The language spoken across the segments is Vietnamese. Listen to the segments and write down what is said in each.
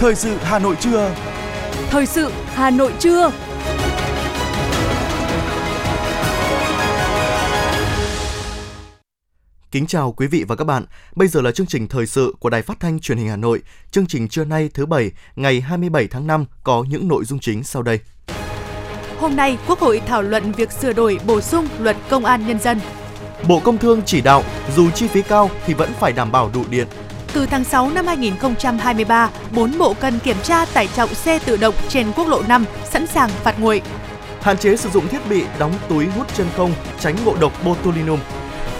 Thời sự Hà Nội trưa. Thời sự Hà Nội trưa. Kính chào quý vị và các bạn. Bây giờ là chương trình thời sự của Đài Phát thanh Truyền hình Hà Nội. Chương trình trưa nay thứ bảy, ngày 27 tháng 5 có những nội dung chính sau đây. Hôm nay, Quốc hội thảo luận việc sửa đổi bổ sung Luật Công an nhân dân. Bộ Công Thương chỉ đạo dù chi phí cao thì vẫn phải đảm bảo đủ điện. Từ tháng 6 năm 2023, 4 bộ cần kiểm tra tải trọng xe tự động trên quốc lộ 5 sẵn sàng phạt nguội. Hạn chế sử dụng thiết bị đóng túi hút chân không, tránh ngộ độc botulinum.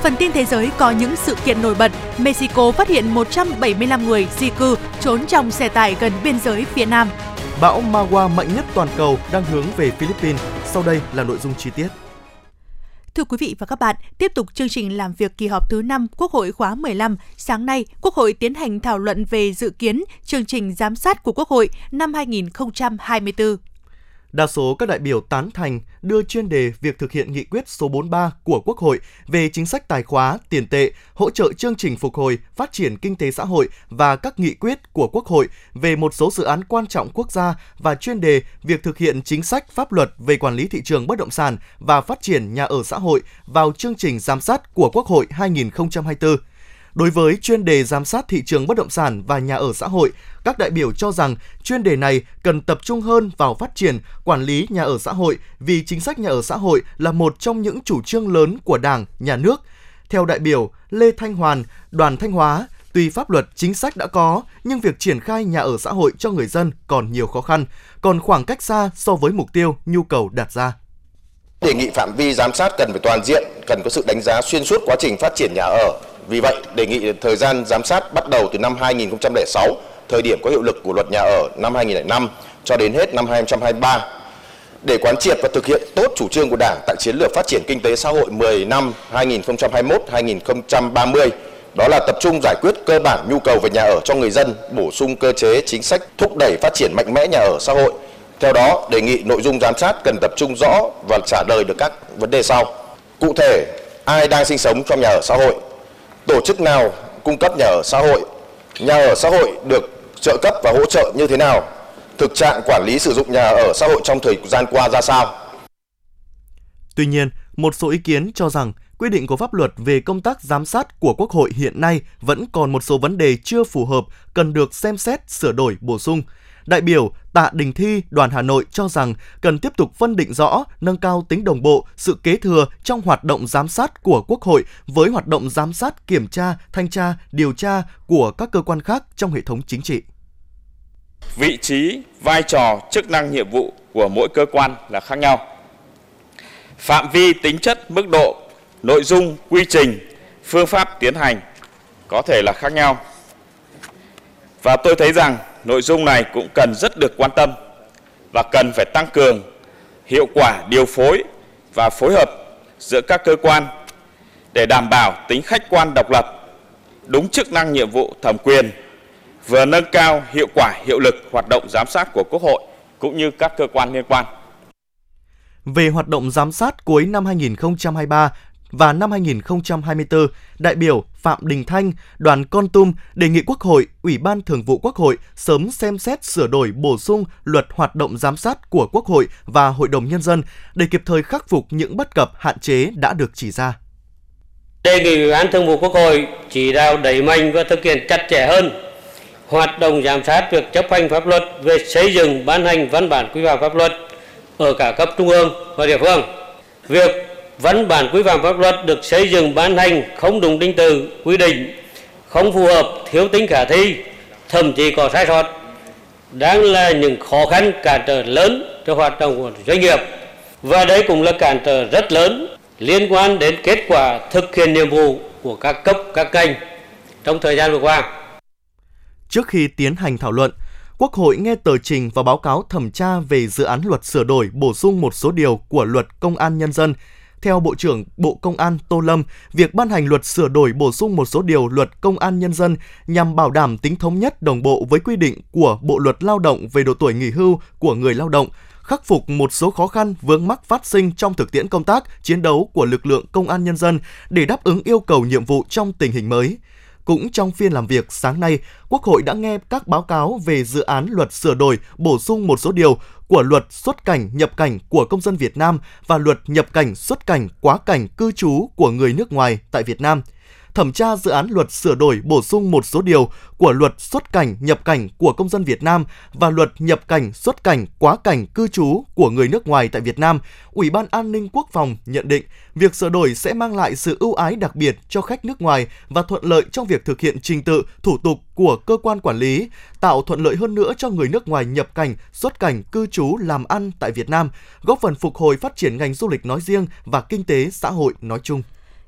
Phần tin thế giới có những sự kiện nổi bật. Mexico phát hiện 175 người di cư trốn trong xe tải gần biên giới phía Nam. Bão Magua mạnh nhất toàn cầu đang hướng về Philippines. Sau đây là nội dung chi tiết. Thưa quý vị và các bạn, tiếp tục chương trình làm việc kỳ họp thứ 5 Quốc hội khóa 15, sáng nay, Quốc hội tiến hành thảo luận về dự kiến chương trình giám sát của Quốc hội năm 2024. Đa số các đại biểu tán thành đưa chuyên đề việc thực hiện nghị quyết số 43 của Quốc hội về chính sách tài khóa, tiền tệ, hỗ trợ chương trình phục hồi, phát triển kinh tế xã hội và các nghị quyết của Quốc hội về một số dự án quan trọng quốc gia và chuyên đề việc thực hiện chính sách pháp luật về quản lý thị trường bất động sản và phát triển nhà ở xã hội vào chương trình giám sát của Quốc hội 2024. Đối với chuyên đề giám sát thị trường bất động sản và nhà ở xã hội, các đại biểu cho rằng chuyên đề này cần tập trung hơn vào phát triển, quản lý nhà ở xã hội vì chính sách nhà ở xã hội là một trong những chủ trương lớn của Đảng, Nhà nước. Theo đại biểu Lê Thanh Hoàn, đoàn Thanh Hóa, tuy pháp luật chính sách đã có, nhưng việc triển khai nhà ở xã hội cho người dân còn nhiều khó khăn, còn khoảng cách xa so với mục tiêu, nhu cầu đặt ra. Đề nghị phạm vi giám sát cần phải toàn diện, cần có sự đánh giá xuyên suốt quá trình phát triển nhà ở, vì vậy, đề nghị thời gian giám sát bắt đầu từ năm 2006, thời điểm có hiệu lực của luật nhà ở năm 2005 cho đến hết năm 2023 để quán triệt và thực hiện tốt chủ trương của Đảng tại chiến lược phát triển kinh tế xã hội 10 năm 2021-2030 đó là tập trung giải quyết cơ bản nhu cầu về nhà ở cho người dân, bổ sung cơ chế chính sách thúc đẩy phát triển mạnh mẽ nhà ở xã hội. Theo đó, đề nghị nội dung giám sát cần tập trung rõ và trả lời được các vấn đề sau. Cụ thể, ai đang sinh sống trong nhà ở xã hội, tổ chức nào cung cấp nhà ở xã hội, nhà ở xã hội được trợ cấp và hỗ trợ như thế nào, thực trạng quản lý sử dụng nhà ở xã hội trong thời gian qua ra sao. Tuy nhiên, một số ý kiến cho rằng quy định của pháp luật về công tác giám sát của Quốc hội hiện nay vẫn còn một số vấn đề chưa phù hợp cần được xem xét sửa đổi bổ sung – Đại biểu Tạ Đình Thi, đoàn Hà Nội cho rằng cần tiếp tục phân định rõ, nâng cao tính đồng bộ, sự kế thừa trong hoạt động giám sát của Quốc hội với hoạt động giám sát, kiểm tra, thanh tra, điều tra của các cơ quan khác trong hệ thống chính trị. Vị trí, vai trò, chức năng nhiệm vụ của mỗi cơ quan là khác nhau. Phạm vi, tính chất, mức độ, nội dung, quy trình, phương pháp tiến hành có thể là khác nhau. Và tôi thấy rằng nội dung này cũng cần rất được quan tâm và cần phải tăng cường hiệu quả điều phối và phối hợp giữa các cơ quan để đảm bảo tính khách quan độc lập, đúng chức năng nhiệm vụ thẩm quyền, vừa nâng cao hiệu quả hiệu lực hoạt động giám sát của Quốc hội cũng như các cơ quan liên quan. Về hoạt động giám sát cuối năm 2023 và năm 2024, đại biểu Phạm Đình Thanh, đoàn Con Tum đề nghị Quốc hội, Ủy ban Thường vụ Quốc hội sớm xem xét sửa đổi bổ sung luật hoạt động giám sát của Quốc hội và Hội đồng Nhân dân để kịp thời khắc phục những bất cập hạn chế đã được chỉ ra. Đề nghị Ủy ban Thường vụ Quốc hội chỉ đạo đẩy mạnh và thực hiện chặt chẽ hơn hoạt động giám sát việc chấp hành pháp luật về xây dựng ban hành văn bản quy phạm pháp luật ở cả cấp trung ương và địa phương. Việc văn bản quy phạm pháp luật được xây dựng ban hành không đúng trình từ quy định không phù hợp thiếu tính khả thi thậm chí có sai sót đang là những khó khăn cản trở lớn cho hoạt động của doanh nghiệp và đây cũng là cản trở rất lớn liên quan đến kết quả thực hiện nhiệm vụ của các cấp các ngành trong thời gian vừa qua. Trước khi tiến hành thảo luận, Quốc hội nghe tờ trình và báo cáo thẩm tra về dự án luật sửa đổi bổ sung một số điều của luật Công an Nhân dân theo Bộ trưởng Bộ Công an Tô Lâm, việc ban hành luật sửa đổi bổ sung một số điều luật Công an Nhân dân nhằm bảo đảm tính thống nhất đồng bộ với quy định của Bộ luật Lao động về độ tuổi nghỉ hưu của người lao động, khắc phục một số khó khăn vướng mắc phát sinh trong thực tiễn công tác, chiến đấu của lực lượng Công an Nhân dân để đáp ứng yêu cầu nhiệm vụ trong tình hình mới. Cũng trong phiên làm việc sáng nay, Quốc hội đã nghe các báo cáo về dự án luật sửa đổi, bổ sung một số điều của luật xuất cảnh, nhập cảnh của công dân Việt Nam và luật nhập cảnh, xuất cảnh, quá cảnh cư trú của người nước ngoài tại Việt Nam – thẩm tra dự án luật sửa đổi bổ sung một số điều của luật xuất cảnh nhập cảnh của công dân Việt Nam và luật nhập cảnh xuất cảnh quá cảnh cư trú của người nước ngoài tại Việt Nam, Ủy ban An ninh Quốc phòng nhận định việc sửa đổi sẽ mang lại sự ưu ái đặc biệt cho khách nước ngoài và thuận lợi trong việc thực hiện trình tự, thủ tục của cơ quan quản lý, tạo thuận lợi hơn nữa cho người nước ngoài nhập cảnh, xuất cảnh, cư trú, làm ăn tại Việt Nam, góp phần phục hồi phát triển ngành du lịch nói riêng và kinh tế xã hội nói chung.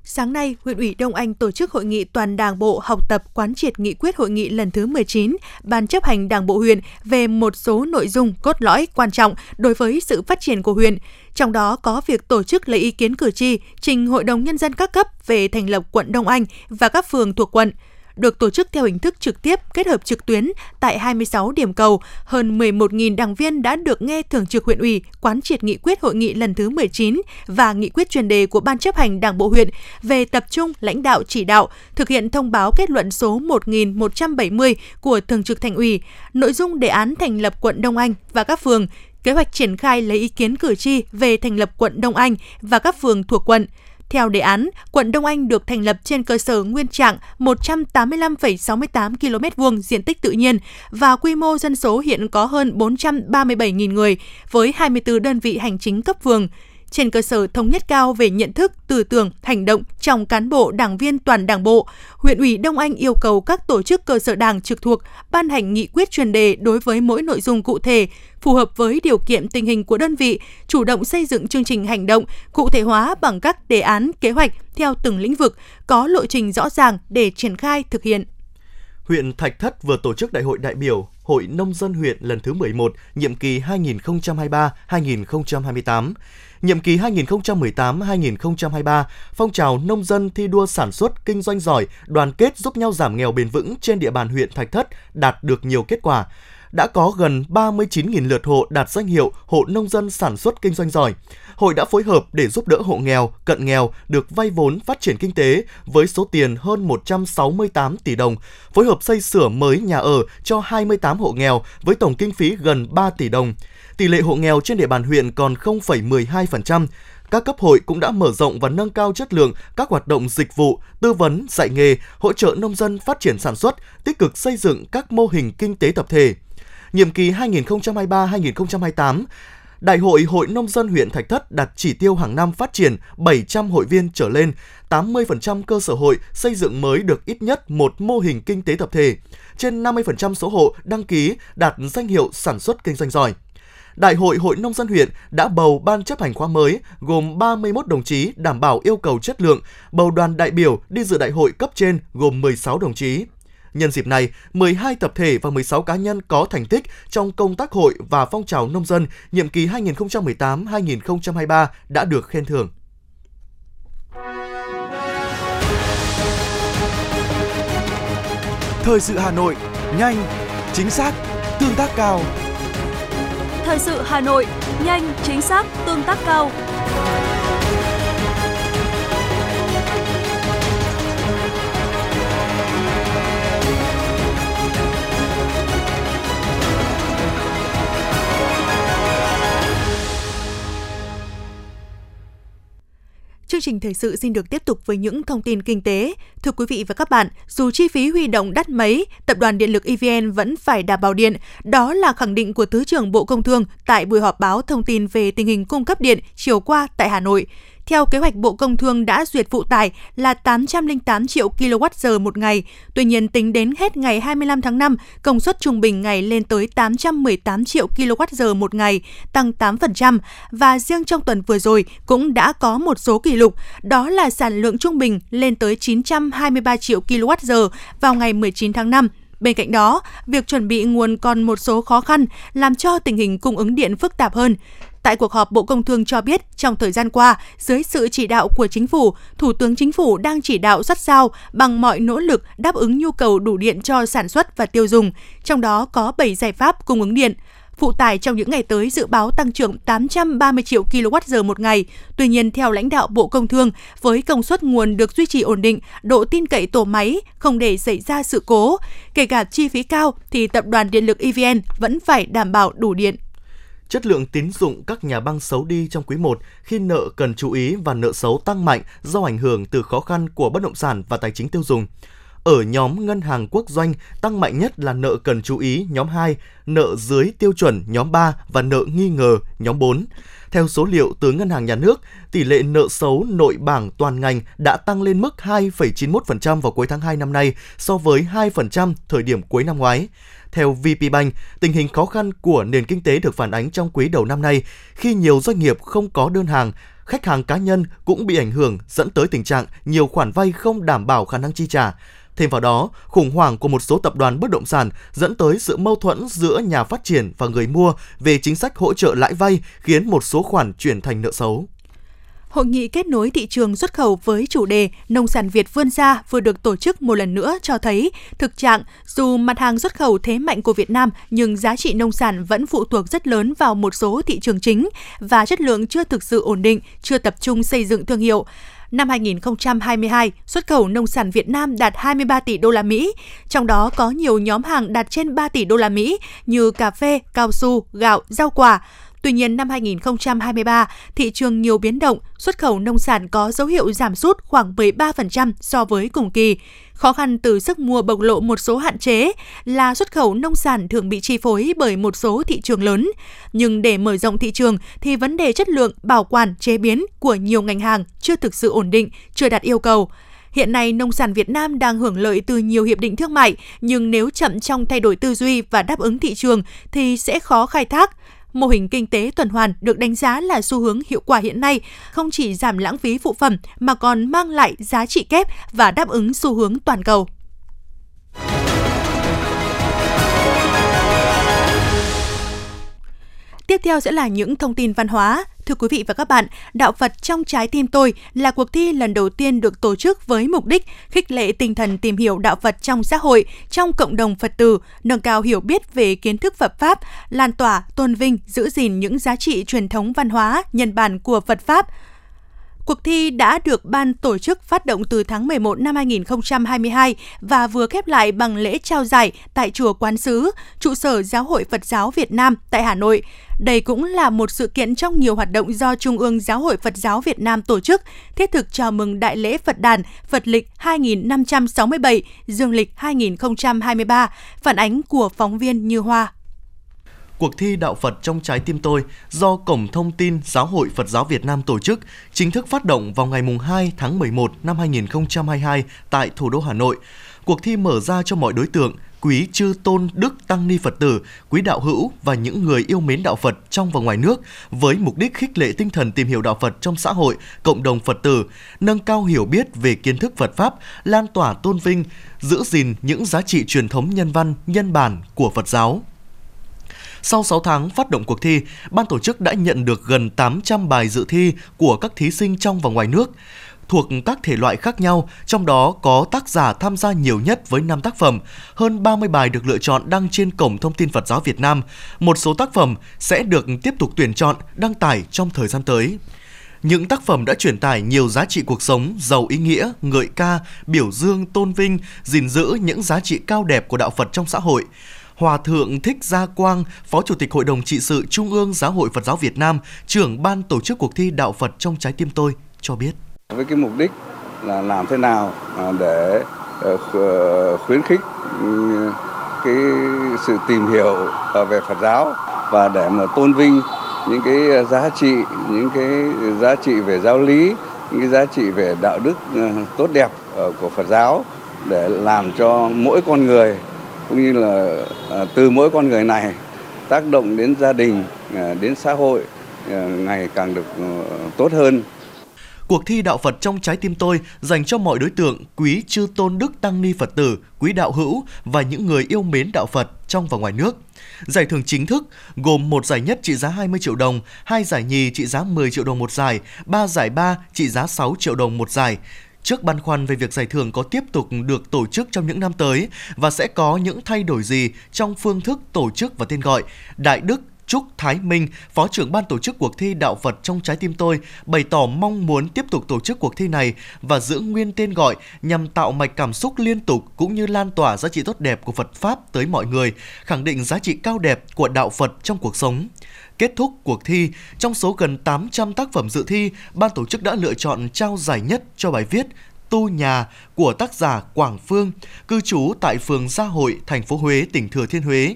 Sáng nay, huyện ủy Đông Anh tổ chức hội nghị toàn Đảng bộ học tập quán triệt nghị quyết hội nghị lần thứ 19 Ban chấp hành Đảng bộ huyện về một số nội dung cốt lõi quan trọng đối với sự phát triển của huyện. Trong đó có việc tổ chức lấy ý kiến cử tri trình Hội đồng Nhân dân các cấp về thành lập quận Đông Anh và các phường thuộc quận – được tổ chức theo hình thức trực tiếp kết hợp trực tuyến tại 26 điểm cầu. Hơn 11.000 đảng viên đã được nghe Thường trực huyện ủy quán triệt nghị quyết hội nghị lần thứ 19 và nghị quyết chuyên đề của Ban chấp hành Đảng bộ huyện về tập trung lãnh đạo chỉ đạo thực hiện thông báo kết luận số 1170 của Thường trực Thành ủy, nội dung đề án thành lập quận Đông Anh và các phường, kế hoạch triển khai lấy ý kiến cử tri về thành lập quận Đông Anh và các phường thuộc quận. Theo đề án, quận Đông Anh được thành lập trên cơ sở nguyên trạng 185,68 km vuông diện tích tự nhiên và quy mô dân số hiện có hơn 437.000 người với 24 đơn vị hành chính cấp phường trên cơ sở thống nhất cao về nhận thức, tư tưởng, hành động trong cán bộ, đảng viên toàn đảng bộ, huyện ủy Đông Anh yêu cầu các tổ chức cơ sở đảng trực thuộc ban hành nghị quyết chuyên đề đối với mỗi nội dung cụ thể, phù hợp với điều kiện tình hình của đơn vị, chủ động xây dựng chương trình hành động, cụ thể hóa bằng các đề án, kế hoạch theo từng lĩnh vực, có lộ trình rõ ràng để triển khai thực hiện huyện Thạch Thất vừa tổ chức Đại hội đại biểu Hội Nông dân huyện lần thứ 11, nhiệm kỳ 2023-2028. Nhiệm kỳ 2018-2023, phong trào nông dân thi đua sản xuất, kinh doanh giỏi, đoàn kết giúp nhau giảm nghèo bền vững trên địa bàn huyện Thạch Thất đạt được nhiều kết quả đã có gần 39.000 lượt hộ đạt danh hiệu hộ nông dân sản xuất kinh doanh giỏi. Hội đã phối hợp để giúp đỡ hộ nghèo, cận nghèo được vay vốn phát triển kinh tế với số tiền hơn 168 tỷ đồng, phối hợp xây sửa mới nhà ở cho 28 hộ nghèo với tổng kinh phí gần 3 tỷ đồng. Tỷ lệ hộ nghèo trên địa bàn huyện còn 0,12%, các cấp hội cũng đã mở rộng và nâng cao chất lượng các hoạt động dịch vụ, tư vấn, dạy nghề, hỗ trợ nông dân phát triển sản xuất, tích cực xây dựng các mô hình kinh tế tập thể nhiệm kỳ 2023-2028, Đại hội Hội Nông dân huyện Thạch Thất đặt chỉ tiêu hàng năm phát triển 700 hội viên trở lên, 80% cơ sở hội xây dựng mới được ít nhất một mô hình kinh tế tập thể. Trên 50% số hộ đăng ký đạt danh hiệu sản xuất kinh doanh giỏi. Đại hội Hội Nông dân huyện đã bầu ban chấp hành khóa mới gồm 31 đồng chí đảm bảo yêu cầu chất lượng, bầu đoàn đại biểu đi dự đại hội cấp trên gồm 16 đồng chí. Nhân dịp này, 12 tập thể và 16 cá nhân có thành tích trong công tác hội và phong trào nông dân nhiệm kỳ 2018-2023 đã được khen thưởng. Thời sự Hà Nội, nhanh, chính xác, tương tác cao. Thời sự Hà Nội, nhanh, chính xác, tương tác cao. Chương trình thời sự xin được tiếp tục với những thông tin kinh tế. Thưa quý vị và các bạn, dù chi phí huy động đắt mấy, Tập đoàn Điện lực EVN vẫn phải đảm bảo điện. Đó là khẳng định của Thứ trưởng Bộ Công Thương tại buổi họp báo thông tin về tình hình cung cấp điện chiều qua tại Hà Nội. Theo kế hoạch Bộ Công Thương đã duyệt phụ tải là 808 triệu kWh một ngày. Tuy nhiên, tính đến hết ngày 25 tháng 5, công suất trung bình ngày lên tới 818 triệu kWh một ngày, tăng 8%. Và riêng trong tuần vừa rồi cũng đã có một số kỷ lục, đó là sản lượng trung bình lên tới 923 triệu kWh vào ngày 19 tháng 5, Bên cạnh đó, việc chuẩn bị nguồn còn một số khó khăn, làm cho tình hình cung ứng điện phức tạp hơn. Tại cuộc họp, Bộ Công Thương cho biết trong thời gian qua, dưới sự chỉ đạo của chính phủ, Thủ tướng Chính phủ đang chỉ đạo sát sao bằng mọi nỗ lực đáp ứng nhu cầu đủ điện cho sản xuất và tiêu dùng, trong đó có 7 giải pháp cung ứng điện. phụ tải trong những ngày tới dự báo tăng trưởng 830 triệu kWh một ngày. Tuy nhiên, theo lãnh đạo Bộ Công Thương, với công suất nguồn được duy trì ổn định, độ tin cậy tổ máy không để xảy ra sự cố, kể cả chi phí cao thì tập đoàn điện lực EVN vẫn phải đảm bảo đủ điện chất lượng tín dụng các nhà băng xấu đi trong quý 1 khi nợ cần chú ý và nợ xấu tăng mạnh do ảnh hưởng từ khó khăn của bất động sản và tài chính tiêu dùng. Ở nhóm ngân hàng quốc doanh, tăng mạnh nhất là nợ cần chú ý nhóm 2, nợ dưới tiêu chuẩn nhóm 3 và nợ nghi ngờ nhóm 4. Theo số liệu từ Ngân hàng Nhà nước, tỷ lệ nợ xấu nội bảng toàn ngành đã tăng lên mức 2,91% vào cuối tháng 2 năm nay so với 2% thời điểm cuối năm ngoái. Theo VPBank, tình hình khó khăn của nền kinh tế được phản ánh trong quý đầu năm nay khi nhiều doanh nghiệp không có đơn hàng, khách hàng cá nhân cũng bị ảnh hưởng dẫn tới tình trạng nhiều khoản vay không đảm bảo khả năng chi trả. Thêm vào đó, khủng hoảng của một số tập đoàn bất động sản dẫn tới sự mâu thuẫn giữa nhà phát triển và người mua về chính sách hỗ trợ lãi vay khiến một số khoản chuyển thành nợ xấu. Hội nghị kết nối thị trường xuất khẩu với chủ đề Nông sản Việt vươn ra vừa được tổ chức một lần nữa cho thấy thực trạng dù mặt hàng xuất khẩu thế mạnh của Việt Nam nhưng giá trị nông sản vẫn phụ thuộc rất lớn vào một số thị trường chính và chất lượng chưa thực sự ổn định, chưa tập trung xây dựng thương hiệu. Năm 2022, xuất khẩu nông sản Việt Nam đạt 23 tỷ đô la Mỹ, trong đó có nhiều nhóm hàng đạt trên 3 tỷ đô la Mỹ như cà phê, cao su, gạo, rau quả. Tuy nhiên, năm 2023, thị trường nhiều biến động, xuất khẩu nông sản có dấu hiệu giảm sút khoảng 13% so với cùng kỳ. Khó khăn từ sức mua bộc lộ một số hạn chế là xuất khẩu nông sản thường bị chi phối bởi một số thị trường lớn. Nhưng để mở rộng thị trường thì vấn đề chất lượng, bảo quản, chế biến của nhiều ngành hàng chưa thực sự ổn định, chưa đạt yêu cầu. Hiện nay, nông sản Việt Nam đang hưởng lợi từ nhiều hiệp định thương mại, nhưng nếu chậm trong thay đổi tư duy và đáp ứng thị trường thì sẽ khó khai thác. Mô hình kinh tế tuần hoàn được đánh giá là xu hướng hiệu quả hiện nay, không chỉ giảm lãng phí phụ phẩm mà còn mang lại giá trị kép và đáp ứng xu hướng toàn cầu. Tiếp theo sẽ là những thông tin văn hóa. Thưa quý vị và các bạn, Đạo Phật trong trái tim tôi là cuộc thi lần đầu tiên được tổ chức với mục đích khích lệ tinh thần tìm hiểu đạo Phật trong xã hội, trong cộng đồng Phật tử, nâng cao hiểu biết về kiến thức Phật Pháp, lan tỏa, tôn vinh, giữ gìn những giá trị truyền thống văn hóa, nhân bản của Phật Pháp, Cuộc thi đã được ban tổ chức phát động từ tháng 11 năm 2022 và vừa khép lại bằng lễ trao giải tại Chùa Quán Sứ, trụ sở Giáo hội Phật giáo Việt Nam tại Hà Nội. Đây cũng là một sự kiện trong nhiều hoạt động do Trung ương Giáo hội Phật giáo Việt Nam tổ chức, thiết thực chào mừng Đại lễ Phật đàn Phật lịch 2567, Dương lịch 2023, phản ánh của phóng viên Như Hoa cuộc thi Đạo Phật trong trái tim tôi do Cổng Thông tin Giáo hội Phật giáo Việt Nam tổ chức, chính thức phát động vào ngày 2 tháng 11 năm 2022 tại thủ đô Hà Nội. Cuộc thi mở ra cho mọi đối tượng, quý chư tôn đức tăng ni Phật tử, quý đạo hữu và những người yêu mến đạo Phật trong và ngoài nước với mục đích khích lệ tinh thần tìm hiểu đạo Phật trong xã hội, cộng đồng Phật tử, nâng cao hiểu biết về kiến thức Phật pháp, lan tỏa tôn vinh, giữ gìn những giá trị truyền thống nhân văn, nhân bản của Phật giáo. Sau 6 tháng phát động cuộc thi, ban tổ chức đã nhận được gần 800 bài dự thi của các thí sinh trong và ngoài nước thuộc các thể loại khác nhau, trong đó có tác giả tham gia nhiều nhất với 5 tác phẩm. Hơn 30 bài được lựa chọn đăng trên cổng thông tin Phật giáo Việt Nam. Một số tác phẩm sẽ được tiếp tục tuyển chọn, đăng tải trong thời gian tới. Những tác phẩm đã truyền tải nhiều giá trị cuộc sống, giàu ý nghĩa, ngợi ca, biểu dương, tôn vinh, gìn giữ những giá trị cao đẹp của đạo Phật trong xã hội. Hòa Thượng Thích Gia Quang, Phó Chủ tịch Hội đồng Trị sự Trung ương Giáo hội Phật giáo Việt Nam, trưởng ban tổ chức cuộc thi Đạo Phật trong trái tim tôi cho biết. Với cái mục đích là làm thế nào à, để ờ, ờ, khuyến khích cái sự tìm hiểu ờ, về Phật giáo và để mà tôn vinh những cái giá trị, những cái giá trị về giáo lý, những cái giá trị về đạo đức tốt đẹp của Phật giáo để làm cho mỗi con người cũng như là từ mỗi con người này tác động đến gia đình, đến xã hội ngày càng được tốt hơn. Cuộc thi Đạo Phật trong trái tim tôi dành cho mọi đối tượng quý chư tôn đức tăng ni Phật tử, quý đạo hữu và những người yêu mến đạo Phật trong và ngoài nước. Giải thưởng chính thức gồm một giải nhất trị giá 20 triệu đồng, hai giải nhì trị giá 10 triệu đồng một giải, ba giải ba trị giá 6 triệu đồng một giải. trước băn khoăn về việc giải thưởng có tiếp tục được tổ chức trong những năm tới và sẽ có những thay đổi gì trong phương thức tổ chức và tên gọi. Đại Đức Trúc Thái Minh, Phó trưởng ban tổ chức cuộc thi Đạo Phật trong trái tim tôi, bày tỏ mong muốn tiếp tục tổ chức cuộc thi này và giữ nguyên tên gọi nhằm tạo mạch cảm xúc liên tục cũng như lan tỏa giá trị tốt đẹp của Phật Pháp tới mọi người, khẳng định giá trị cao đẹp của Đạo Phật trong cuộc sống. Kết thúc cuộc thi, trong số gần 800 tác phẩm dự thi, ban tổ chức đã lựa chọn trao giải nhất cho bài viết Tu nhà của tác giả Quảng Phương, cư trú tại phường Gia Hội, thành phố Huế, tỉnh Thừa Thiên Huế.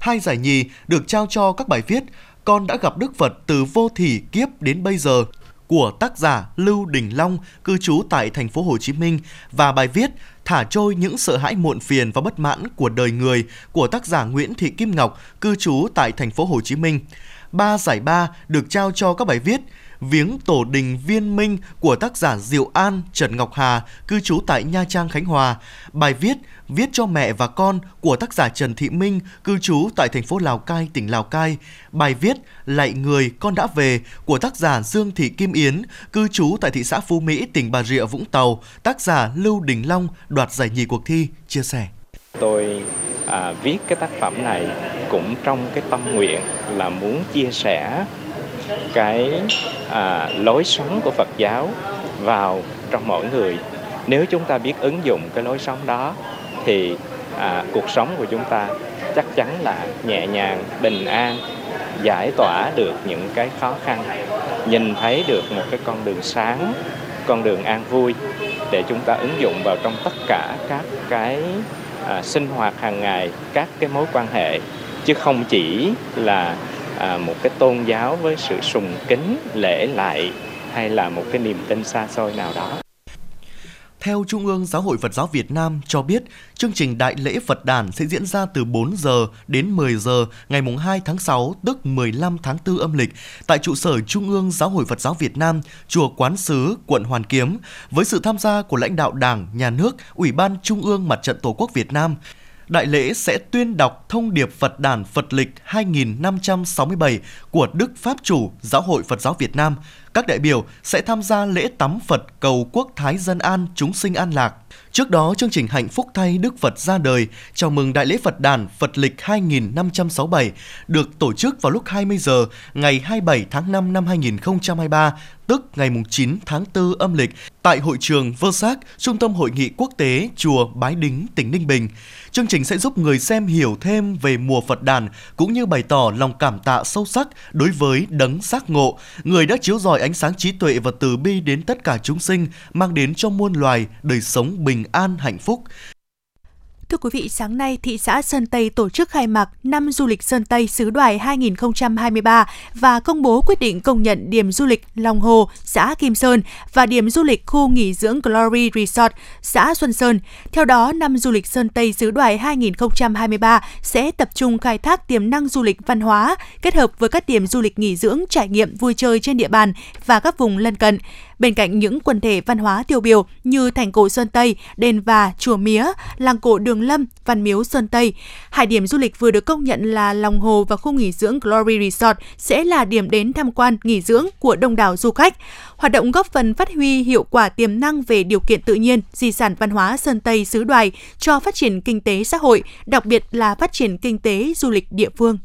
Hai giải nhì được trao cho các bài viết Con đã gặp Đức Phật từ vô thỉ kiếp đến bây giờ của tác giả Lưu Đình Long, cư trú tại thành phố Hồ Chí Minh và bài viết Thả trôi những sợ hãi muộn phiền và bất mãn của đời người của tác giả Nguyễn Thị Kim Ngọc, cư trú tại thành phố Hồ Chí Minh. Ba giải ba được trao cho các bài viết Viếng Tổ đình Viên Minh của tác giả Diệu An, Trần Ngọc Hà, cư trú tại Nha Trang, Khánh Hòa. Bài viết Viết cho mẹ và con của tác giả Trần Thị Minh, cư trú tại thành phố Lào Cai, tỉnh Lào Cai. Bài viết Lạy người con đã về của tác giả Dương Thị Kim Yến, cư trú tại thị xã Phú Mỹ, tỉnh Bà Rịa, Vũng Tàu. Tác giả Lưu Đình Long đoạt giải nhì cuộc thi, chia sẻ. Tôi à, viết cái tác phẩm này cũng trong cái tâm nguyện là muốn chia sẻ cái à, lối sống của Phật giáo vào trong mỗi người. Nếu chúng ta biết ứng dụng cái lối sống đó thì à, cuộc sống của chúng ta chắc chắn là nhẹ nhàng bình an giải tỏa được những cái khó khăn nhìn thấy được một cái con đường sáng con đường an vui để chúng ta ứng dụng vào trong tất cả các cái à, sinh hoạt hàng ngày các cái mối quan hệ. Chứ không chỉ là à, một cái tôn giáo với sự sùng kính lễ lại hay là một cái niềm tin xa xôi nào đó? Theo Trung ương Giáo hội Phật giáo Việt Nam cho biết, chương trình Đại lễ Phật đàn sẽ diễn ra từ 4 giờ đến 10 giờ ngày 2 tháng 6, tức 15 tháng 4 âm lịch, tại trụ sở Trung ương Giáo hội Phật giáo Việt Nam, Chùa Quán Sứ, quận Hoàn Kiếm, với sự tham gia của lãnh đạo Đảng, Nhà nước, Ủy ban Trung ương Mặt trận Tổ quốc Việt Nam, đại lễ sẽ tuyên đọc thông điệp Phật đàn Phật lịch 2567 của Đức Pháp Chủ Giáo hội Phật giáo Việt Nam. Các đại biểu sẽ tham gia lễ tắm Phật cầu quốc thái dân an, chúng sinh an lạc. Trước đó, chương trình Hạnh phúc thay Đức Phật ra đời chào mừng Đại lễ Phật đàn Phật lịch 2567 được tổ chức vào lúc 20 giờ ngày 27 tháng 5 năm 2023 tức ngày 9 tháng 4 âm lịch tại hội trường Versailles, Trung tâm Hội nghị Quốc tế Chùa Bái Đính, tỉnh Ninh Bình. Chương trình sẽ giúp người xem hiểu thêm về mùa Phật đàn cũng như bày tỏ lòng cảm tạ sâu sắc đối với đấng giác ngộ, người đã chiếu rọi ánh sáng trí tuệ và từ bi đến tất cả chúng sinh, mang đến cho muôn loài đời sống bình an hạnh phúc. Thưa quý vị, sáng nay, thị xã Sơn Tây tổ chức khai mạc năm du lịch Sơn Tây xứ đoài 2023 và công bố quyết định công nhận điểm du lịch Long Hồ, xã Kim Sơn và điểm du lịch khu nghỉ dưỡng Glory Resort, xã Xuân Sơn. Theo đó, năm du lịch Sơn Tây xứ đoài 2023 sẽ tập trung khai thác tiềm năng du lịch văn hóa, kết hợp với các điểm du lịch nghỉ dưỡng trải nghiệm vui chơi trên địa bàn và các vùng lân cận. Bên cạnh những quần thể văn hóa tiêu biểu như thành cổ Sơn Tây, đền Và, chùa Mía, làng cổ Đường Lâm, Văn Miếu Sơn Tây, hai điểm du lịch vừa được công nhận là lòng hồ và khu nghỉ dưỡng Glory Resort sẽ là điểm đến tham quan nghỉ dưỡng của đông đảo du khách. Hoạt động góp phần phát huy hiệu quả tiềm năng về điều kiện tự nhiên, di sản văn hóa Sơn Tây xứ đoài cho phát triển kinh tế xã hội, đặc biệt là phát triển kinh tế du lịch địa phương.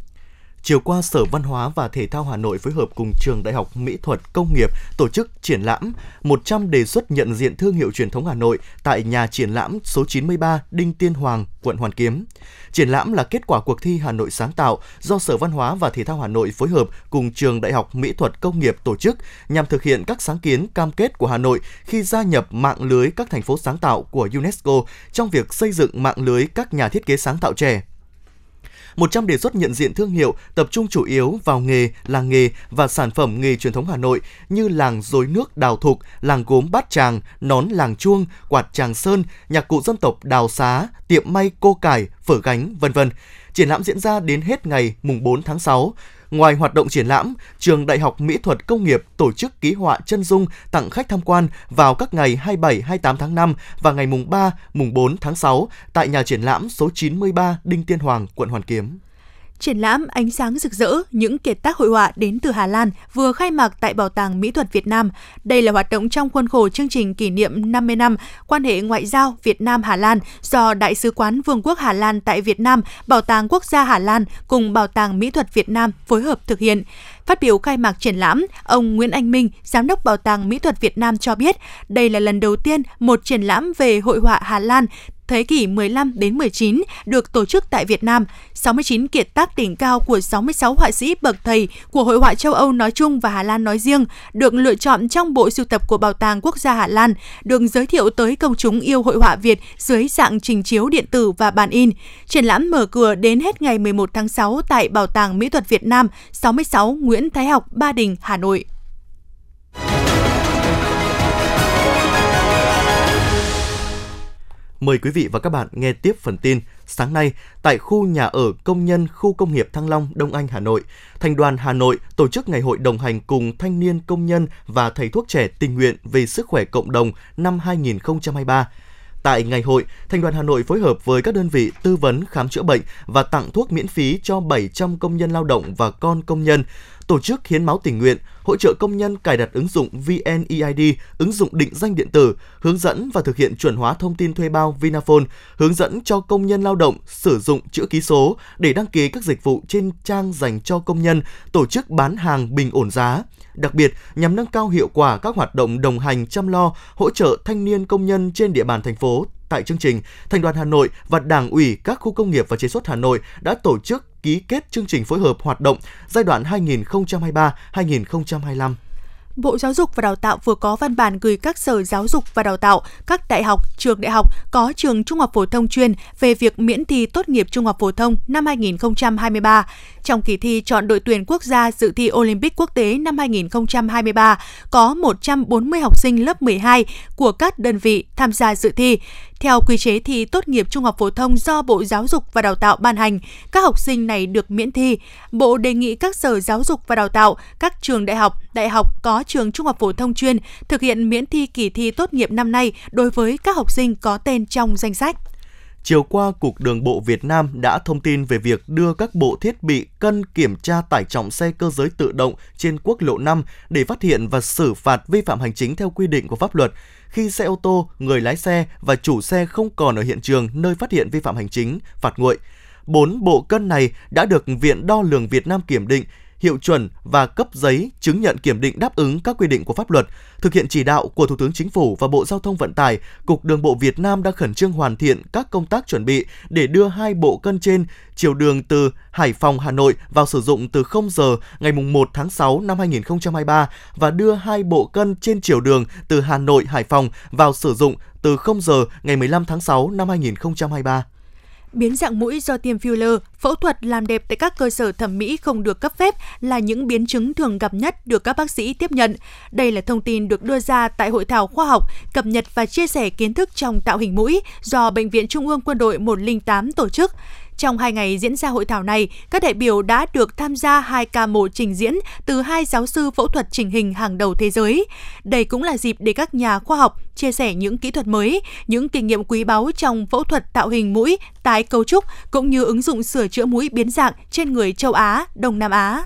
Chiều qua, Sở Văn hóa và Thể thao Hà Nội phối hợp cùng Trường Đại học Mỹ thuật Công nghiệp tổ chức triển lãm 100 đề xuất nhận diện thương hiệu truyền thống Hà Nội tại nhà triển lãm số 93 Đinh Tiên Hoàng, quận Hoàn Kiếm. Triển lãm là kết quả cuộc thi Hà Nội sáng tạo do Sở Văn hóa và Thể thao Hà Nội phối hợp cùng Trường Đại học Mỹ thuật Công nghiệp tổ chức nhằm thực hiện các sáng kiến cam kết của Hà Nội khi gia nhập mạng lưới các thành phố sáng tạo của UNESCO trong việc xây dựng mạng lưới các nhà thiết kế sáng tạo trẻ 100 đề xuất nhận diện thương hiệu tập trung chủ yếu vào nghề, làng nghề và sản phẩm nghề truyền thống Hà Nội như làng dối nước Đào Thục, làng gốm Bát Tràng, nón làng chuông, quạt Tràng Sơn, nhạc cụ dân tộc Đào Xá, tiệm may cô cải, phở gánh, vân vân. Triển lãm diễn ra đến hết ngày mùng 4 tháng 6. Ngoài hoạt động triển lãm, Trường Đại học Mỹ thuật Công nghiệp tổ chức ký họa chân dung tặng khách tham quan vào các ngày 27, 28 tháng 5 và ngày mùng 3, mùng 4 tháng 6 tại nhà triển lãm số 93 Đinh Tiên Hoàng, quận Hoàn Kiếm. Triển lãm Ánh sáng rực rỡ, những kiệt tác hội họa đến từ Hà Lan vừa khai mạc tại Bảo tàng Mỹ thuật Việt Nam. Đây là hoạt động trong khuôn khổ chương trình kỷ niệm 50 năm quan hệ ngoại giao Việt Nam-Hà Lan do Đại sứ quán Vương quốc Hà Lan tại Việt Nam, Bảo tàng Quốc gia Hà Lan cùng Bảo tàng Mỹ thuật Việt Nam phối hợp thực hiện. Phát biểu khai mạc triển lãm, ông Nguyễn Anh Minh, Giám đốc Bảo tàng Mỹ thuật Việt Nam cho biết đây là lần đầu tiên một triển lãm về hội họa Hà Lan thế kỷ 15 đến 19 được tổ chức tại Việt Nam. 69 kiệt tác đỉnh cao của 66 họa sĩ bậc thầy của hội họa châu Âu nói chung và Hà Lan nói riêng được lựa chọn trong bộ sưu tập của Bảo tàng Quốc gia Hà Lan, được giới thiệu tới công chúng yêu hội họa Việt dưới dạng trình chiếu điện tử và bản in. Triển lãm mở cửa đến hết ngày 11 tháng 6 tại Bảo tàng Mỹ thuật Việt Nam 66 Nguyễn Thái Học, Ba Đình, Hà Nội. Mời quý vị và các bạn nghe tiếp phần tin. Sáng nay, tại khu nhà ở công nhân khu công nghiệp Thăng Long, Đông Anh, Hà Nội, Thành đoàn Hà Nội tổ chức ngày hội đồng hành cùng thanh niên công nhân và thầy thuốc trẻ tình nguyện vì sức khỏe cộng đồng năm 2023. Tại ngày hội, Thành đoàn Hà Nội phối hợp với các đơn vị tư vấn khám chữa bệnh và tặng thuốc miễn phí cho 700 công nhân lao động và con công nhân, tổ chức hiến máu tình nguyện, hỗ trợ công nhân cài đặt ứng dụng VNEID, ứng dụng định danh điện tử, hướng dẫn và thực hiện chuẩn hóa thông tin thuê bao Vinaphone, hướng dẫn cho công nhân lao động sử dụng chữ ký số để đăng ký các dịch vụ trên trang dành cho công nhân, tổ chức bán hàng bình ổn giá. Đặc biệt, nhằm nâng cao hiệu quả các hoạt động đồng hành chăm lo, hỗ trợ thanh niên công nhân trên địa bàn thành phố, tại chương trình, Thành đoàn Hà Nội và Đảng ủy các khu công nghiệp và chế xuất Hà Nội đã tổ chức ký kết chương trình phối hợp hoạt động giai đoạn 2023-2025. Bộ Giáo dục và Đào tạo vừa có văn bản gửi các sở giáo dục và đào tạo, các đại học, trường đại học có trường trung học phổ thông chuyên về việc miễn thi tốt nghiệp trung học phổ thông năm 2023. Trong kỳ thi chọn đội tuyển quốc gia dự thi Olympic quốc tế năm 2023, có 140 học sinh lớp 12 của các đơn vị tham gia dự thi. Theo quy chế thi tốt nghiệp trung học phổ thông do Bộ Giáo dục và Đào tạo ban hành, các học sinh này được miễn thi. Bộ đề nghị các sở giáo dục và đào tạo, các trường đại học, đại học có trường trung học phổ thông chuyên thực hiện miễn thi kỳ thi tốt nghiệp năm nay đối với các học sinh có tên trong danh sách. Chiều qua, Cục Đường bộ Việt Nam đã thông tin về việc đưa các bộ thiết bị cân kiểm tra tải trọng xe cơ giới tự động trên quốc lộ 5 để phát hiện và xử phạt vi phạm hành chính theo quy định của pháp luật khi xe ô tô, người lái xe và chủ xe không còn ở hiện trường nơi phát hiện vi phạm hành chính, phạt nguội. Bốn bộ cân này đã được Viện Đo lường Việt Nam kiểm định hiệu chuẩn và cấp giấy chứng nhận kiểm định đáp ứng các quy định của pháp luật. Thực hiện chỉ đạo của Thủ tướng Chính phủ và Bộ Giao thông Vận tải, Cục Đường bộ Việt Nam đã khẩn trương hoàn thiện các công tác chuẩn bị để đưa hai bộ cân trên chiều đường từ Hải Phòng Hà Nội vào sử dụng từ 0 giờ ngày 1 tháng 6 năm 2023 và đưa hai bộ cân trên chiều đường từ Hà Nội Hải Phòng vào sử dụng từ 0 giờ ngày 15 tháng 6 năm 2023 biến dạng mũi do tiêm filler, phẫu thuật làm đẹp tại các cơ sở thẩm mỹ không được cấp phép là những biến chứng thường gặp nhất được các bác sĩ tiếp nhận. Đây là thông tin được đưa ra tại hội thảo khoa học cập nhật và chia sẻ kiến thức trong tạo hình mũi do Bệnh viện Trung ương Quân đội 108 tổ chức. Trong hai ngày diễn ra hội thảo này, các đại biểu đã được tham gia hai ca mổ trình diễn từ hai giáo sư phẫu thuật chỉnh hình hàng đầu thế giới. Đây cũng là dịp để các nhà khoa học chia sẻ những kỹ thuật mới, những kinh nghiệm quý báu trong phẫu thuật tạo hình mũi, tái cấu trúc cũng như ứng dụng sửa chữa mũi biến dạng trên người châu Á, Đông Nam Á.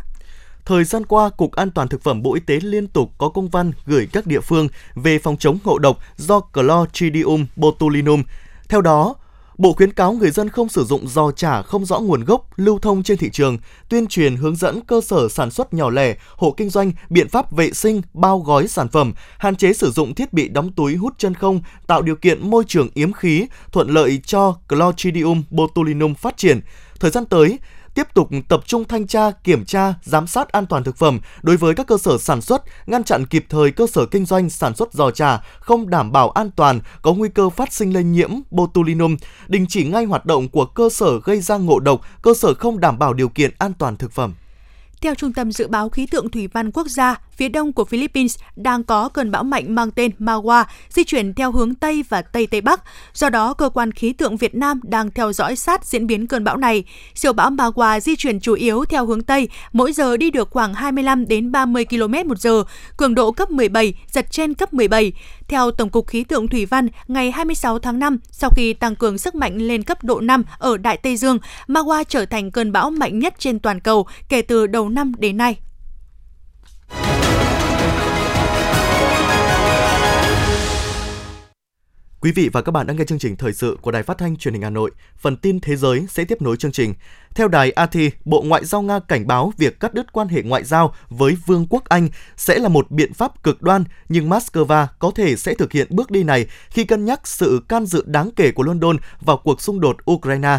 Thời gian qua, Cục An toàn Thực phẩm Bộ Y tế liên tục có công văn gửi các địa phương về phòng chống ngộ độc do Clostridium botulinum. Theo đó, Bộ khuyến cáo người dân không sử dụng giò chả không rõ nguồn gốc lưu thông trên thị trường, tuyên truyền hướng dẫn cơ sở sản xuất nhỏ lẻ, hộ kinh doanh biện pháp vệ sinh, bao gói sản phẩm, hạn chế sử dụng thiết bị đóng túi hút chân không, tạo điều kiện môi trường yếm khí, thuận lợi cho Clostridium botulinum phát triển. Thời gian tới, tiếp tục tập trung thanh tra, kiểm tra, giám sát an toàn thực phẩm đối với các cơ sở sản xuất, ngăn chặn kịp thời cơ sở kinh doanh sản xuất giò trà không đảm bảo an toàn, có nguy cơ phát sinh lây nhiễm botulinum, đình chỉ ngay hoạt động của cơ sở gây ra ngộ độc, cơ sở không đảm bảo điều kiện an toàn thực phẩm. Theo Trung tâm Dự báo Khí tượng Thủy văn Quốc gia, phía đông của Philippines đang có cơn bão mạnh mang tên Magua di chuyển theo hướng Tây và Tây Tây Bắc. Do đó, cơ quan khí tượng Việt Nam đang theo dõi sát diễn biến cơn bão này. Siêu bão Magua di chuyển chủ yếu theo hướng Tây, mỗi giờ đi được khoảng 25 đến 30 km một giờ, cường độ cấp 17, giật trên cấp 17. Theo Tổng cục Khí tượng Thủy văn, ngày 26 tháng 5, sau khi tăng cường sức mạnh lên cấp độ 5 ở Đại Tây Dương, Magua trở thành cơn bão mạnh nhất trên toàn cầu kể từ đầu năm đến nay. Quý vị và các bạn đang nghe chương trình thời sự của Đài Phát thanh Truyền hình Hà Nội. Phần tin thế giới sẽ tiếp nối chương trình. Theo đài AT, Bộ Ngoại giao Nga cảnh báo việc cắt đứt quan hệ ngoại giao với Vương quốc Anh sẽ là một biện pháp cực đoan, nhưng Moscow có thể sẽ thực hiện bước đi này khi cân nhắc sự can dự đáng kể của London vào cuộc xung đột Ukraine.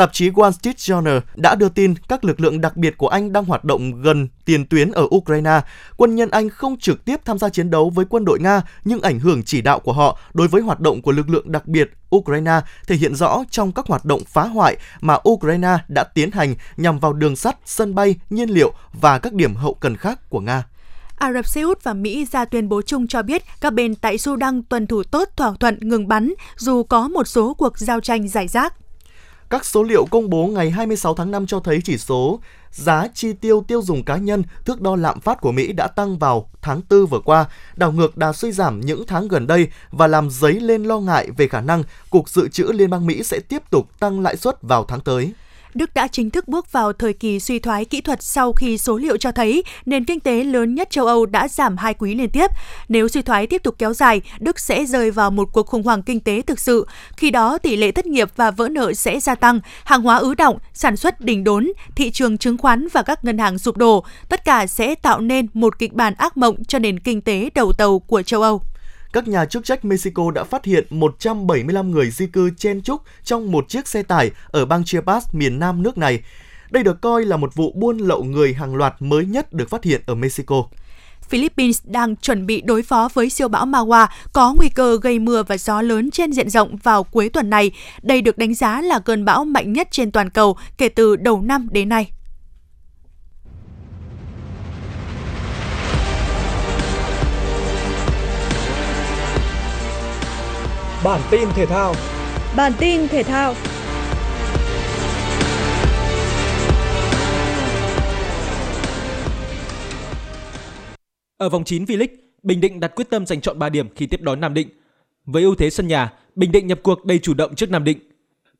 Tạp chí Wall Street Journal đã đưa tin các lực lượng đặc biệt của Anh đang hoạt động gần tiền tuyến ở Ukraine. Quân nhân Anh không trực tiếp tham gia chiến đấu với quân đội Nga, nhưng ảnh hưởng chỉ đạo của họ đối với hoạt động của lực lượng đặc biệt Ukraine thể hiện rõ trong các hoạt động phá hoại mà Ukraine đã tiến hành nhằm vào đường sắt, sân bay, nhiên liệu và các điểm hậu cần khác của Nga. Ả Rập Xê Út và Mỹ ra tuyên bố chung cho biết các bên tại Sudan tuân thủ tốt thỏa thuận ngừng bắn dù có một số cuộc giao tranh giải rác. Các số liệu công bố ngày 26 tháng 5 cho thấy chỉ số giá chi tiêu tiêu dùng cá nhân, thước đo lạm phát của Mỹ đã tăng vào tháng 4 vừa qua, đảo ngược đà suy giảm những tháng gần đây và làm dấy lên lo ngại về khả năng Cục Dự trữ Liên bang Mỹ sẽ tiếp tục tăng lãi suất vào tháng tới. Đức đã chính thức bước vào thời kỳ suy thoái kỹ thuật sau khi số liệu cho thấy nền kinh tế lớn nhất châu Âu đã giảm hai quý liên tiếp. Nếu suy thoái tiếp tục kéo dài, Đức sẽ rơi vào một cuộc khủng hoảng kinh tế thực sự. Khi đó, tỷ lệ thất nghiệp và vỡ nợ sẽ gia tăng, hàng hóa ứ động, sản xuất đình đốn, thị trường chứng khoán và các ngân hàng sụp đổ. Tất cả sẽ tạo nên một kịch bản ác mộng cho nền kinh tế đầu tàu của châu Âu các nhà chức trách Mexico đã phát hiện 175 người di cư chen chúc trong một chiếc xe tải ở bang Chiapas, miền nam nước này. Đây được coi là một vụ buôn lậu người hàng loạt mới nhất được phát hiện ở Mexico. Philippines đang chuẩn bị đối phó với siêu bão Magua có nguy cơ gây mưa và gió lớn trên diện rộng vào cuối tuần này. Đây được đánh giá là cơn bão mạnh nhất trên toàn cầu kể từ đầu năm đến nay. Bản tin thể thao. Bản tin thể thao. Ở vòng 9 V-League, Bình Định đặt quyết tâm giành chọn 3 điểm khi tiếp đón Nam Định. Với ưu thế sân nhà, Bình Định nhập cuộc đầy chủ động trước Nam Định.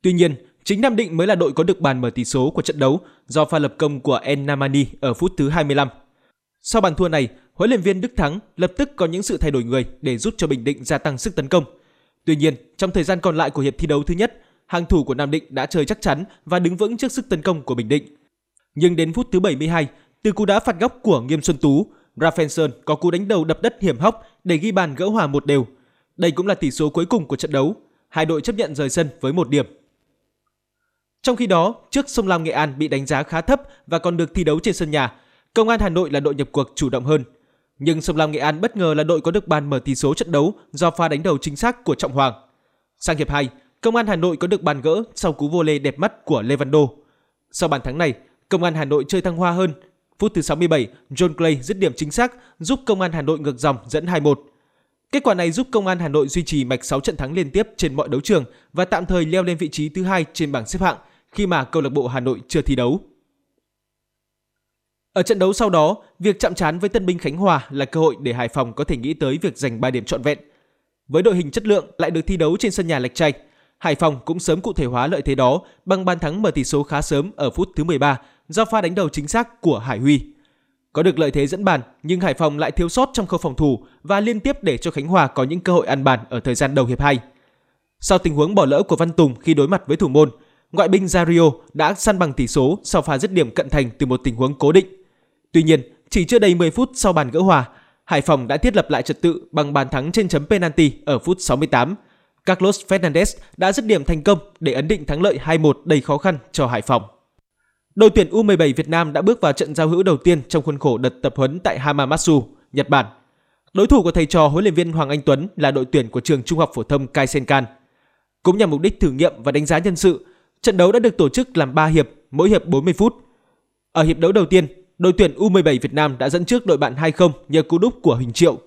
Tuy nhiên, chính Nam Định mới là đội có được bàn mở tỷ số của trận đấu do pha lập công của En Namani ở phút thứ 25. Sau bàn thua này, huấn luyện viên Đức Thắng lập tức có những sự thay đổi người để giúp cho Bình Định gia tăng sức tấn công – Tuy nhiên, trong thời gian còn lại của hiệp thi đấu thứ nhất, hàng thủ của Nam Định đã chơi chắc chắn và đứng vững trước sức tấn công của Bình Định. Nhưng đến phút thứ 72, từ cú đá phạt góc của Nghiêm Xuân Tú, Rafaelson có cú đánh đầu đập đất hiểm hóc để ghi bàn gỡ hòa một đều. Đây cũng là tỷ số cuối cùng của trận đấu. Hai đội chấp nhận rời sân với một điểm. Trong khi đó, trước Sông Lam Nghệ An bị đánh giá khá thấp và còn được thi đấu trên sân nhà, Công an Hà Nội là đội nhập cuộc chủ động hơn – nhưng Sông Lam Nghệ An bất ngờ là đội có được bàn mở tỷ số trận đấu do pha đánh đầu chính xác của Trọng Hoàng. Sang hiệp 2, Công an Hà Nội có được bàn gỡ sau cú vô lê đẹp mắt của Levando. Sau bàn thắng này, Công an Hà Nội chơi thăng hoa hơn. Phút thứ 67, John Clay dứt điểm chính xác giúp Công an Hà Nội ngược dòng dẫn 2-1. Kết quả này giúp Công an Hà Nội duy trì mạch 6 trận thắng liên tiếp trên mọi đấu trường và tạm thời leo lên vị trí thứ hai trên bảng xếp hạng khi mà câu lạc bộ Hà Nội chưa thi đấu. Ở trận đấu sau đó, việc chạm trán với Tân binh Khánh Hòa là cơ hội để Hải Phòng có thể nghĩ tới việc giành 3 điểm trọn vẹn. Với đội hình chất lượng lại được thi đấu trên sân nhà Lạch chay, Hải Phòng cũng sớm cụ thể hóa lợi thế đó bằng bàn thắng mở tỷ số khá sớm ở phút thứ 13 do pha đánh đầu chính xác của Hải Huy. Có được lợi thế dẫn bàn, nhưng Hải Phòng lại thiếu sót trong khâu phòng thủ và liên tiếp để cho Khánh Hòa có những cơ hội ăn bàn ở thời gian đầu hiệp 2. Sau tình huống bỏ lỡ của Văn Tùng khi đối mặt với thủ môn, ngoại binh Zario đã săn bằng tỷ số sau pha dứt điểm cận thành từ một tình huống cố định. Tuy nhiên, chỉ chưa đầy 10 phút sau bàn gỡ hòa, Hải Phòng đã thiết lập lại trật tự bằng bàn thắng trên chấm penalty ở phút 68. Carlos Fernandez đã dứt điểm thành công để ấn định thắng lợi 2-1 đầy khó khăn cho Hải Phòng. Đội tuyển U17 Việt Nam đã bước vào trận giao hữu đầu tiên trong khuôn khổ đợt tập huấn tại Hamamatsu, Nhật Bản. Đối thủ của thầy trò huấn luyện viên Hoàng Anh Tuấn là đội tuyển của trường Trung học phổ thông Kaisenkan. Cũng nhằm mục đích thử nghiệm và đánh giá nhân sự, trận đấu đã được tổ chức làm 3 hiệp, mỗi hiệp 40 phút. Ở hiệp đấu đầu tiên, đội tuyển U17 Việt Nam đã dẫn trước đội bạn 2-0 nhờ cú đúp của Huỳnh Triệu.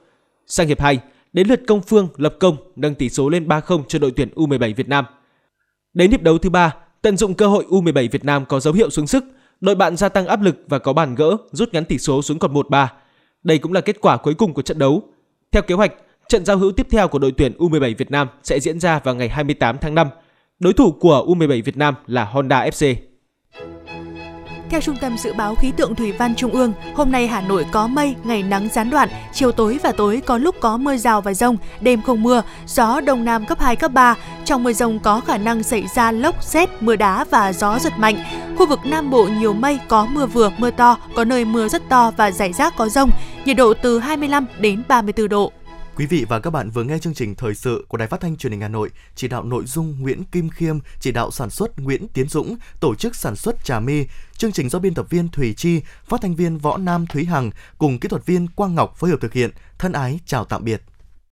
Sang hiệp 2, đến lượt Công Phương lập công nâng tỷ số lên 3-0 cho đội tuyển U17 Việt Nam. Đến hiệp đấu thứ ba, tận dụng cơ hội U17 Việt Nam có dấu hiệu xuống sức, đội bạn gia tăng áp lực và có bàn gỡ rút ngắn tỷ số xuống còn 1-3. Đây cũng là kết quả cuối cùng của trận đấu. Theo kế hoạch, trận giao hữu tiếp theo của đội tuyển U17 Việt Nam sẽ diễn ra vào ngày 28 tháng 5. Đối thủ của U17 Việt Nam là Honda FC. Theo Trung tâm Dự báo Khí tượng Thủy văn Trung ương, hôm nay Hà Nội có mây, ngày nắng gián đoạn, chiều tối và tối có lúc có mưa rào và rông, đêm không mưa, gió đông nam cấp 2, cấp 3. Trong mưa rông có khả năng xảy ra lốc, xét, mưa đá và gió giật mạnh. Khu vực Nam Bộ nhiều mây, có mưa vừa, mưa to, có nơi mưa rất to và rải rác có rông, nhiệt độ từ 25 đến 34 độ. Quý vị và các bạn vừa nghe chương trình thời sự của Đài Phát thanh Truyền hình Hà Nội, chỉ đạo nội dung Nguyễn Kim Khiêm, chỉ đạo sản xuất Nguyễn Tiến Dũng, tổ chức sản xuất Trà My. Chương trình do biên tập viên Thủy Chi, phát thanh viên Võ Nam Thúy Hằng cùng kỹ thuật viên Quang Ngọc phối hợp thực hiện. Thân ái chào tạm biệt.